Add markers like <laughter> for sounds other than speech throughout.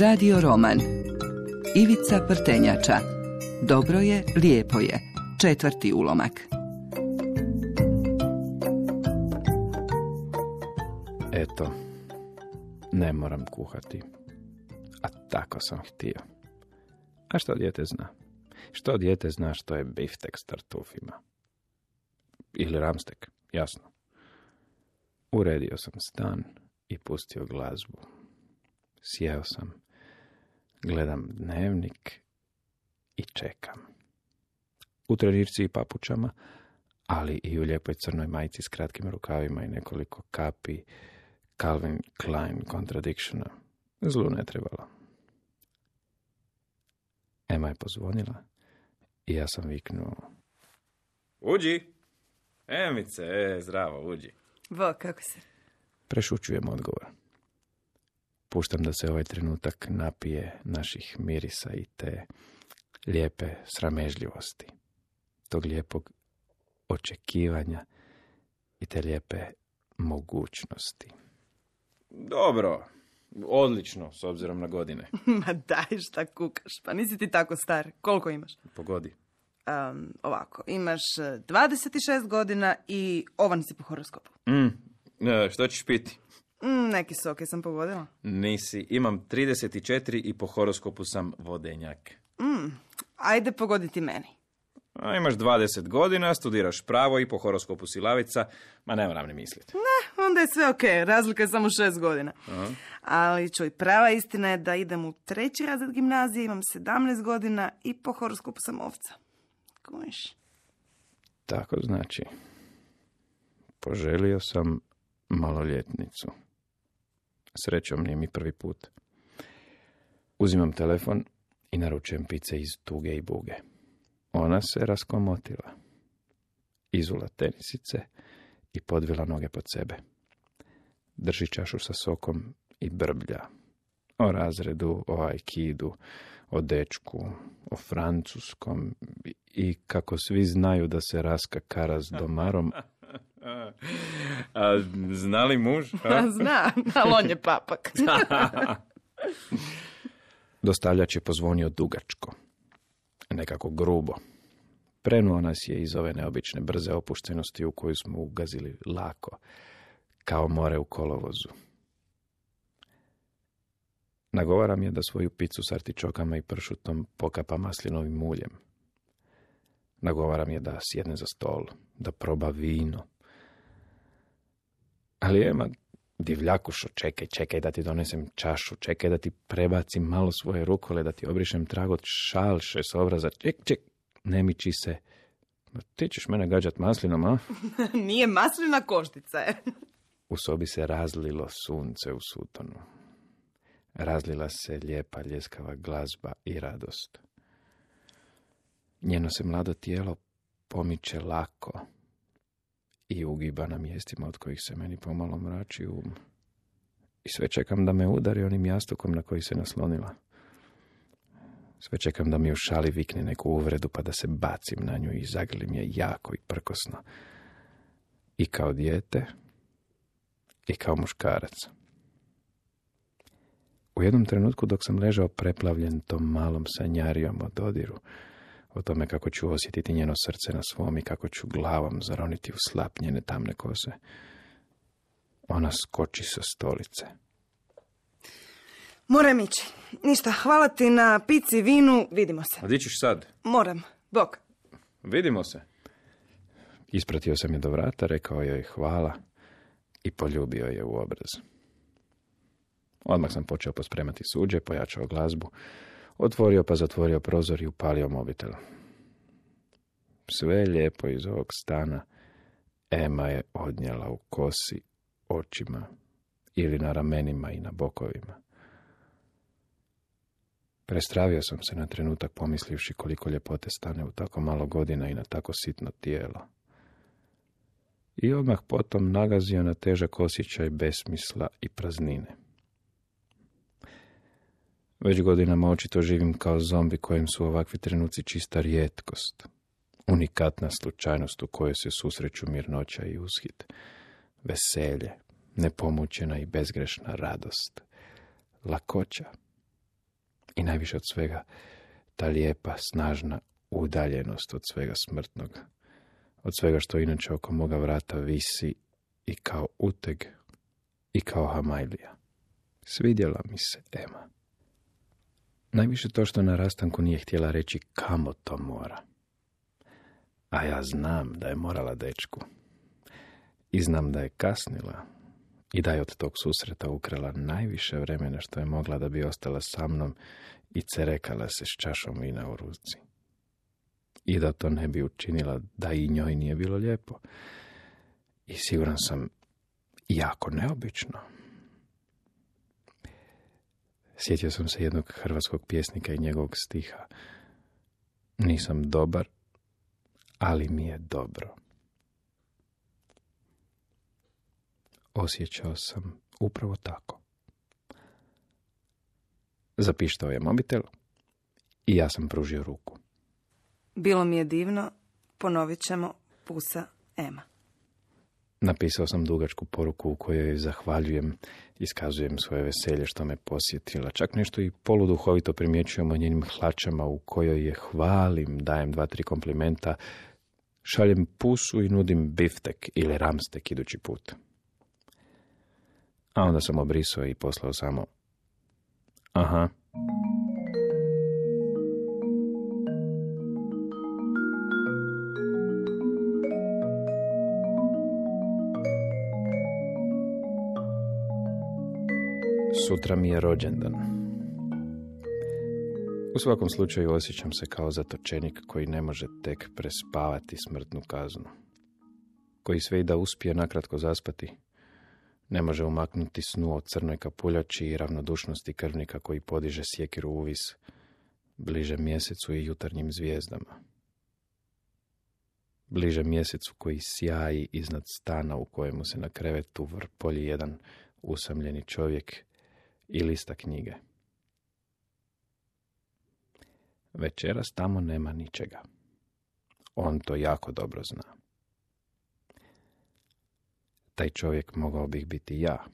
Radio roman Ivica Prtenjača Dobro je, lijepo je Četvrti ulomak Eto, ne moram kuhati. A tako sam htio. A što dijete zna? Što dijete zna što je biftek s tartufima? Ili ramstek, jasno. Uredio sam stan i pustio glazbu. Sjeo sam, gledam dnevnik i čekam. U trenirci i papučama, ali i u lijepoj crnoj majici s kratkim rukavima i nekoliko kapi Calvin Klein Contradictiona. Zlu ne trebalo. Ema je pozvonila i ja sam viknuo. Uđi! Emice, e, zdravo, uđi. Bo, kako se? Prešućujem odgovor. Puštam da se ovaj trenutak napije naših mirisa i te lijepe sramežljivosti. Tog lijepog očekivanja i te lijepe mogućnosti. Dobro, odlično, s obzirom na godine. <laughs> Ma daj šta kukaš, pa nisi ti tako star. Koliko imaš? Pogodi. Um, ovako, imaš e, 26 godina i ovan si po horoskopu. Mm, e, što ćeš piti? Mm, neki sok, sam pogodila. Nisi, imam 34 i po horoskopu sam vodenjak. Mm, ajde pogoditi meni. A imaš 20 godina, studiraš pravo i po horoskopu si lavica, ma ne moram ni misliti. Ne, onda je sve ok, razlika je samo šest godina. Ali čuj, prava istina je da idem u treći razred gimnazije, imam 17 godina i po horoskopu sam ovca. Kumiš? Tako znači. Poželio sam maloljetnicu. Srećom nije mi prvi put. Uzimam telefon i naručujem pice iz tuge i buge. Ona se raskomotila. Izula tenisice i podvila noge pod sebe. Drži čašu sa sokom i brblja. O razredu, o aikidu, o dečku, o francuskom i kako svi znaju da se raska kara s domarom, <laughs> A, zna li muž? a? <laughs> Zna, ali on je papak. <laughs> Dostavljač je pozvonio dugačko, nekako grubo. Prenuo nas je iz ove neobične brze opuštenosti u koju smo ugazili lako, kao more u kolovozu. Nagovaram je da svoju picu s artičokama i pršutom pokapa maslinovim uljem. Nagovaram je da sjedne za stol, da proba vino. Ali Ema, divljakušo, čekaj, čekaj da ti donesem čašu, čekaj da ti prebacim malo svoje rukole, da ti obrišem trag od šalše s obraza. Ček, ček, ne miči se. Ma Ti ćeš mene gađat maslinom, a? <laughs> Nije maslina koštica je. U sobi se razlilo sunce u sutonu. Razlila se lijepa ljeskava glazba i radost. Njeno se mlado tijelo pomiče lako i ugiba na mjestima od kojih se meni pomalo mrači um. I sve čekam da me udari onim jastukom na koji se naslonila. Sve čekam da mi u šali vikne neku uvredu pa da se bacim na nju i zagrlim je jako i prkosno. I kao dijete, i kao muškarac. U jednom trenutku dok sam ležao preplavljen tom malom sanjarijom o dodiru, o tome kako ću osjetiti njeno srce na svom i kako ću glavom zaroniti u slap njene tamne kose, ona skoči sa stolice. Moram ići. Ništa, hvala ti na pici, vinu, vidimo se. A di ćeš sad? Moram, bok. Vidimo se. Ispratio sam je do vrata, rekao joj hvala i poljubio je u obraz. Odmah sam počeo pospremati suđe, pojačao glazbu, otvorio pa zatvorio prozor i upalio mobitel. Sve lijepo iz ovog stana Ema je odnijela u kosi, očima ili na ramenima i na bokovima. Prestravio sam se na trenutak pomislivši koliko ljepote stane u tako malo godina i na tako sitno tijelo. I odmah potom nagazio na težak osjećaj besmisla i praznine. Već godinama očito živim kao zombi kojem su ovakvi trenuci čista rijetkost. Unikatna slučajnost u kojoj se susreću mirnoća i ushit. Veselje, nepomućena i bezgrešna radost. Lakoća, I najviše od svega, ta lijepa, snažna udaljenost od svega smrtnog. Od svega što inače oko moga vrata visi i kao uteg i kao hamajlija. Svidjela mi se Ema. Najviše to što na rastanku nije htjela reći kamo to mora. A ja znam da je morala dečku. I znam da je kasnila. I da je od tog susreta ukrala najviše vremena što je mogla da bi ostala sa mnom i cerekala se s čašom vina u ruci. I da to ne bi učinila da i njoj nije bilo lijepo. I siguran sam jako neobično. Sjetio sam se jednog hrvatskog pjesnika i njegovog stiha. Nisam dobar, ali mi je dobro. Osjećao sam upravo tako. Zapištao je mobitel i ja sam pružio ruku. Bilo mi je divno, ponovit ćemo pusa Ema. Napisao sam dugačku poruku u kojoj zahvaljujem, iskazujem svoje veselje što me posjetila. Čak nešto i poluduhovito primjećujem o njenim hlačama u kojoj je hvalim, dajem dva, tri komplimenta, šaljem pusu i nudim biftek ili ramstek idući put. A onda sam obrisao i poslao samo Aha. Sutra mi je rođendan. U svakom slučaju osjećam se kao zatočenik koji ne može tek prespavati smrtnu kaznu. Koji sve i da uspije nakratko zaspati, ne može umaknuti snu o crnoj kapuljači i ravnodušnosti krvnika koji podiže sjekiru uvis bliže mjesecu i jutarnjim zvijezdama. Bliže mjesecu koji sjaji iznad stana u kojemu se na krevetu vrpolji jedan usamljeni čovjek i lista knjige. Večeras tamo nema ničega. On to jako dobro zna. Taj čovjek mogao bih biti ja.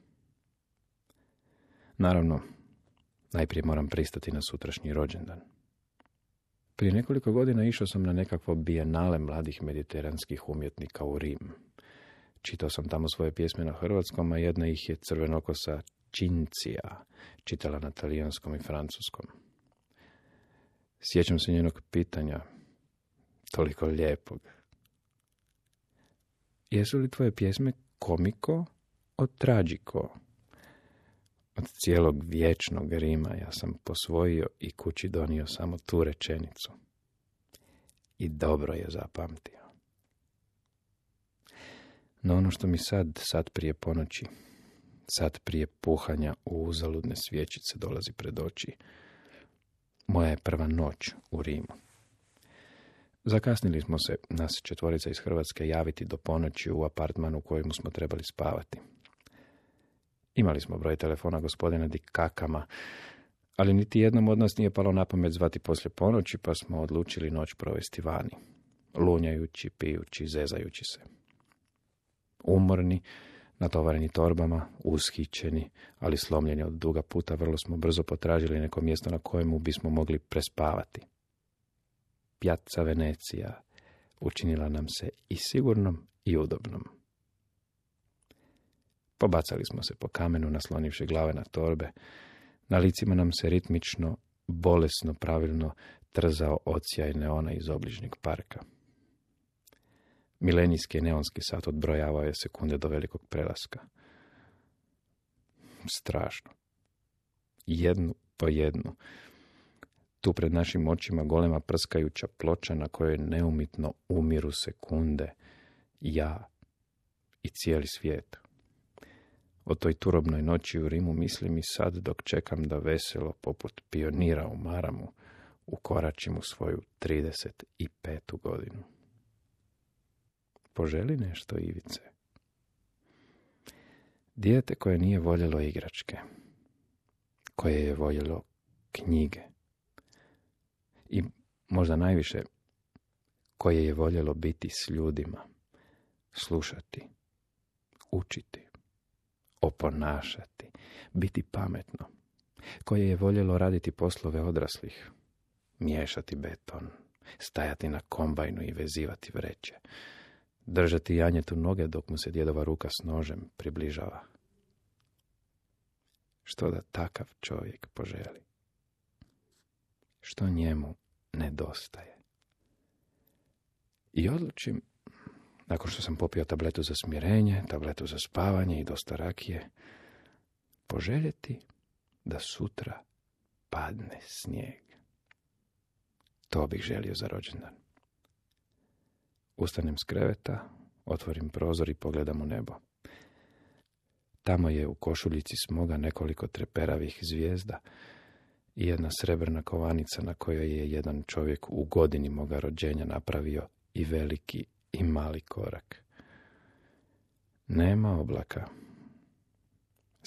Naravno, najprije moram pristati na sutrašnji rođendan. Prije nekoliko godina išao sam na nekakvo bijenale mladih mediteranskih umjetnika u Rim. Čitao sam tamo svoje pjesme na hrvatskom, a jedna ih je crvenokosa Čincija, čitala na talijanskom i francuskom. Sjećam se njenog pitanja, toliko lijepog. Jesu li tvoje pjesme komiko od trađiko? Od cijelog vječnog Rima ja sam posvojio i kući donio samo tu rečenicu. I dobro je zapamtio. No ono što mi sad, sad prije ponoći, sad prije puhanja u uzaludne svječice dolazi pred oči, moja je prva noć u Rimu. Zakasnili smo se, nas četvorica iz Hrvatske, javiti do ponoći u apartmanu u kojemu smo trebali spavati. Imali smo broj telefona gospodina Dikakama, ali niti jednom od nas nije palo na pamet zvati poslije ponoći, pa smo odlučili noć provesti vani, lunjajući, pijući, zezajući se. Umorni, natovareni torbama, ushićeni, ali slomljeni od duga puta, vrlo smo brzo potražili neko mjesto na kojemu bismo mogli prespavati. Pjaca Venecija učinila nam se i sigurnom i udobnom. Pobacali smo se po kamenu, naslonivši glave na torbe. Na licima nam se ritmično, bolesno, pravilno trzao ocijaj neona iz obližnjeg parka. Milenijski neonski sat odbrojavao je sekunde do velikog prelaska. Strašno. Jednu po jednu. Tu pred našim očima golema prskajuća ploča na kojoj neumitno umiru sekunde. Ja i cijeli svijet. O toj turobnoj noći u Rimu mislim i sad dok čekam da veselo poput pionira u Maramu ukoračim u svoju 35. godinu poželi nešto Ivice. Dijete koje nije voljelo igračke, koje je voljelo knjige i možda najviše koje je voljelo biti s ljudima, slušati, učiti, oponašati, biti pametno, koje je voljelo raditi poslove odraslih, miješati beton, stajati na kombajnu i vezivati vreće, držati janjetu noge dok mu se djedova ruka s nožem približava. Što da takav čovjek poželi? Što njemu nedostaje? I odlučim, nakon što sam popio tabletu za smirenje, tabletu za spavanje i dosta rakije, poželjeti da sutra padne snijeg. To bih želio za rođendan. Ustanem s kreveta, otvorim prozor i pogledam u nebo. Tamo je u košuljici smoga nekoliko treperavih zvijezda i jedna srebrna kovanica na kojoj je jedan čovjek u godini moga rođenja napravio i veliki i mali korak. Nema oblaka.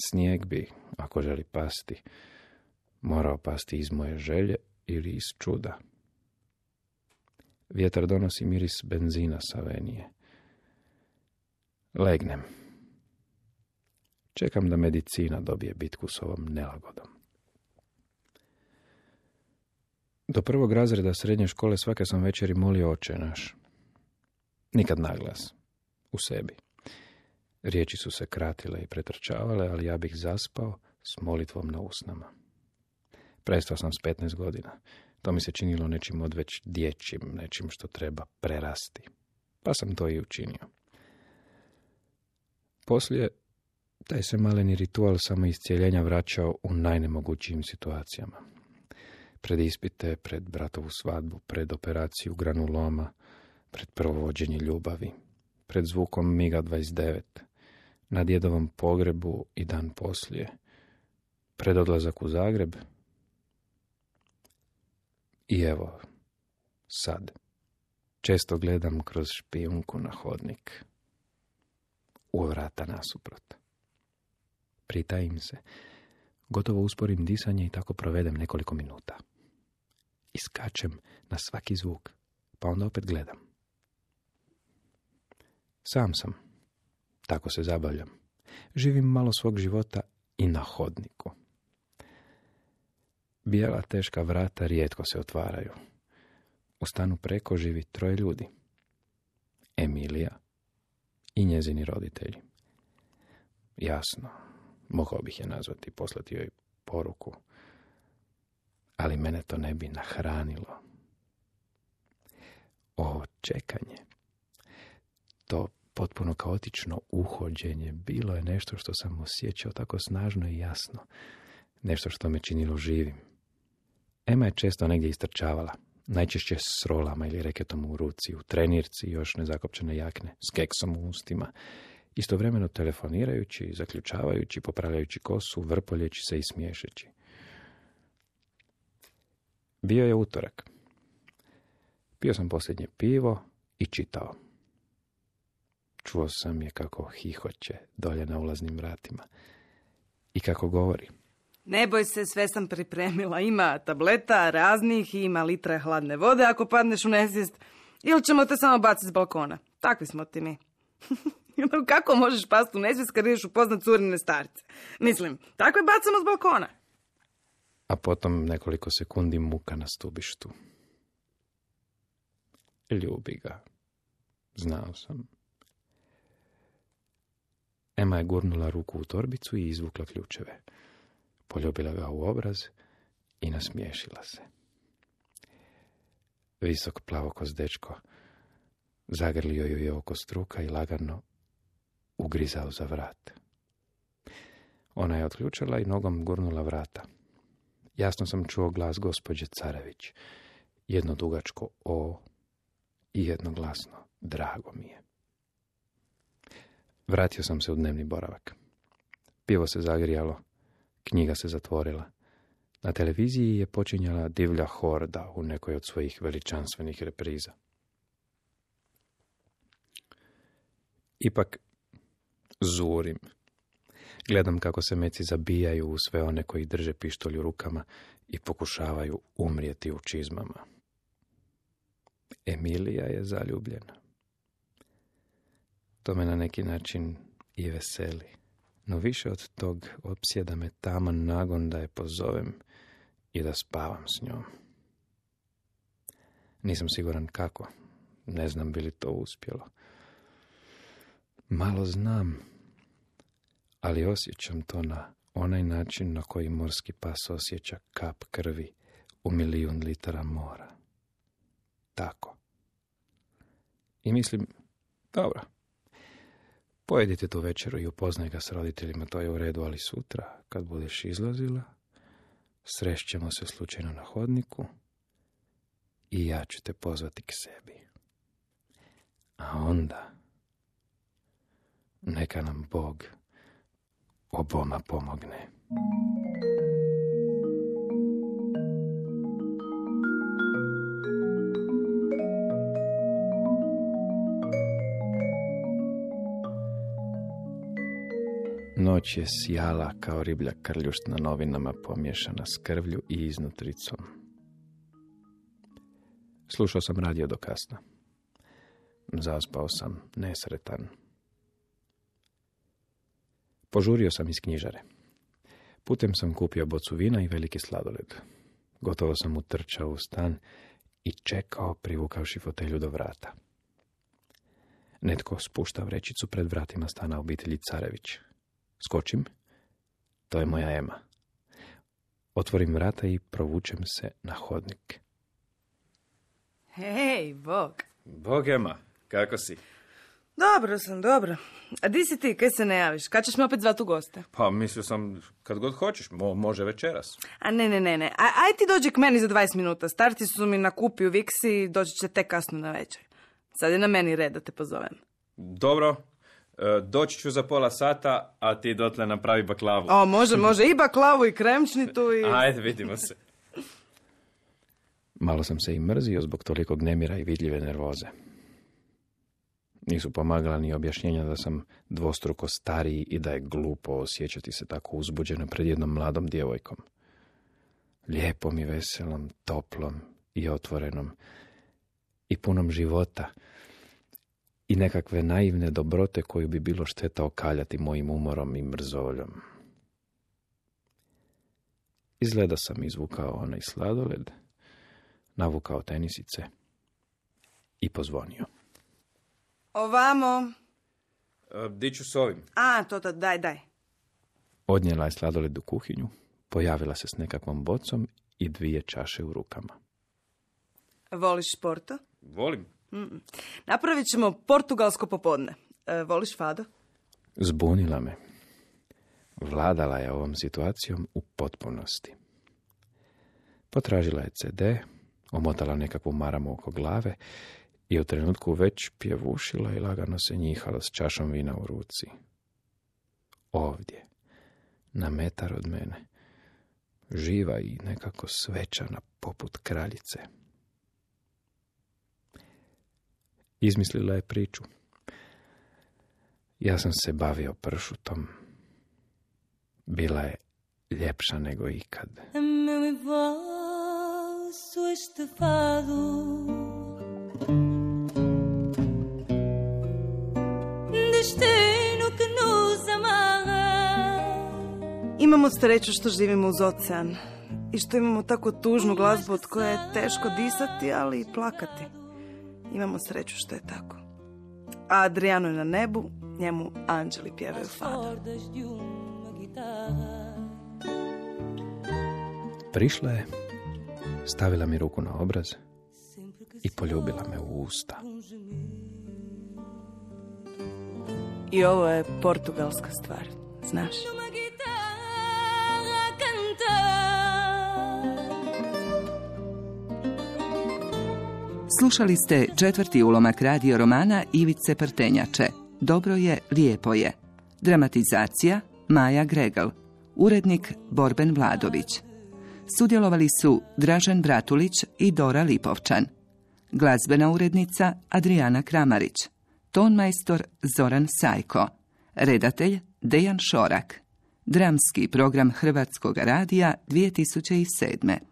Snijeg bi, ako želi pasti, morao pasti iz moje želje ili iz čuda. Vjetar donosi miris benzina sa venije. Legnem. Čekam da medicina dobije bitku s ovom nelagodom. Do prvog razreda srednje škole svake sam večeri molio oče naš. Nikad naglas. U sebi. Riječi su se kratile i pretrčavale, ali ja bih zaspao s molitvom na usnama. Prestao sam s 15 godina. To mi se činilo nečim odveć dječjim, nečim što treba prerasti. Pa sam to i učinio. Poslije, taj se maleni ritual samo iscijeljenja vraćao u najnemogućijim situacijama. Pred ispite, pred bratovu svadbu, pred operaciju granuloma, pred provođenje ljubavi, pred zvukom Miga 29, na djedovom pogrebu i dan poslije, pred odlazak u Zagreb i evo, sad. Često gledam kroz špijunku na hodnik. U vrata nasuprot. Pritajim se. Gotovo usporim disanje i tako provedem nekoliko minuta. Iskačem na svaki zvuk, pa onda opet gledam. Sam sam. Tako se zabavljam. Živim malo svog života i na hodniku. Bijela teška vrata rijetko se otvaraju. U stanu preko živi troje ljudi. Emilija i njezini roditelji. Jasno, mogao bih je nazvati i poslati joj poruku, ali mene to ne bi nahranilo. O čekanje, to potpuno kaotično uhođenje bilo je nešto što sam osjećao tako snažno i jasno, nešto što me činilo živim. Ema je često negdje istrčavala, najčešće s rolama ili reketom u ruci, u trenirci i još nezakopčene jakne, s keksom u ustima, istovremeno telefonirajući, zaključavajući, popravljajući kosu, vrpoljeći se i smiješeći. Bio je utorak. Pio sam posljednje pivo i čitao. Čuo sam je kako hihoće dolje na ulaznim vratima i kako govori. Ne boj se, sve sam pripremila. Ima tableta raznih i ima litre hladne vode ako padneš u nesvijest. Ili ćemo te samo baciti s balkona. Takvi smo ti mi. <laughs> Kako možeš pasti u nesvijest kad ideš upoznat curine starce? Mislim, tako bacamo s balkona. A potom nekoliko sekundi muka na stubištu. Ljubi ga. Znao sam. Ema je gurnula ruku u torbicu i izvukla ključeve poljubila ga u obraz i nasmiješila se. Visok plavokos dečko zagrlio ju je oko struka i lagano ugrizao za vrat. Ona je otključala i nogom gurnula vrata. Jasno sam čuo glas gospođe Carević, jedno dugačko o i jedno glasno drago mi je. Vratio sam se u dnevni boravak. Pivo se zagrijalo, Knjiga se zatvorila. Na televiziji je počinjala divlja horda u nekoj od svojih veličanstvenih repriza. Ipak zurim. Gledam kako se meci zabijaju u sve one koji drže pištolj rukama i pokušavaju umrijeti u čizmama. Emilija je zaljubljena. To me na neki način i veseli. No više od tog opsjeda me taman nagon da je pozovem i da spavam s njom. Nisam siguran kako. Ne znam bi li to uspjelo. Malo znam, ali osjećam to na onaj način na koji morski pas osjeća kap krvi u milijun litara mora. Tako. I mislim, dobro, pojedite tu večeru i upoznaj ga s roditeljima, to je u redu, ali sutra, kad budeš izlazila, srešćemo se slučajno na hodniku i ja ću te pozvati k sebi. A onda, neka nam Bog oboma pomogne. Noć je sjala kao riblja krljušt na novinama pomješana s krvlju i iznutricom. Slušao sam radio do kasna. Zaspao sam, nesretan. Požurio sam iz knjižare. Putem sam kupio bocu vina i veliki sladoled. Gotovo sam utrčao u stan i čekao privukavši fotelju do vrata. Netko spušta vrećicu pred vratima stana obitelji Carević. Skočim. To je moja Ema. Otvorim vrata i provučem se na hodnik. Hej, Bog. Bog Ema, kako si? Dobro sam, dobro. A di si ti, kaj se ne javiš? Kad ćeš me opet zvati u goste? Pa mislio sam kad god hoćeš, mo- može večeras. A ne, ne, ne, ne. A, aj ti dođi k meni za 20 minuta. Starci su mi na kupi u Viksi, doći će tek kasno na večer. Sad je na meni red da te pozovem. Dobro, doći ću za pola sata, a ti dotle napravi baklavu. O, može, može. I baklavu i kremčnitu i... <laughs> Ajde, vidimo se. Malo sam se i mrzio zbog tolikog nemira i vidljive nervoze. Nisu pomagala ni objašnjenja da sam dvostruko stariji i da je glupo osjećati se tako uzbuđeno pred jednom mladom djevojkom. Lijepom i veselom, toplom i otvorenom i punom života i nekakve naivne dobrote koju bi bilo šteta okaljati mojim umorom i mrzoljom. Izgleda sam izvukao onaj sladoled, navukao tenisice i pozvonio. Ovamo. E, Di ću s ovim? A, to, to, daj, daj. Odnijela je sladoled u kuhinju, pojavila se s nekakvom bocom i dvije čaše u rukama. Voliš športo? Volim. Napravit ćemo portugalsko popodne. E, voliš fado? Zbunila me. Vladala je ovom situacijom u potpunosti. Potražila je CD, omotala nekakvu maramu oko glave i u trenutku već pjevušila i lagano se njihala s čašom vina u ruci. Ovdje, na metar od mene, živa i nekako svečana poput kraljice. Izmislila je priču. Ja sam se bavio pršutom. Bila je ljepša nego ikad. Destino que nos amarra Imamo sreću što živimo uz ocean i što imamo tako tužnu glazbu od koje je teško disati, ali i plakati. Imamo sreću što je tako. A Adriano je na nebu, njemu anđeli pjevaju guitarra Prišla je, stavila mi ruku na obraz i poljubila me u usta. I ovo je portugalska stvar, znaš? Slušali ste četvrti ulomak radio romana Ivice Prtenjače. Dobro je, lijepo je. Dramatizacija Maja Gregal. Urednik Borben Vladović. Sudjelovali su Dražen Bratulić i Dora Lipovčan. Glazbena urednica Adriana Kramarić. Tonmajstor Zoran Sajko. Redatelj Dejan Šorak. Dramski program Hrvatskog radija 2007.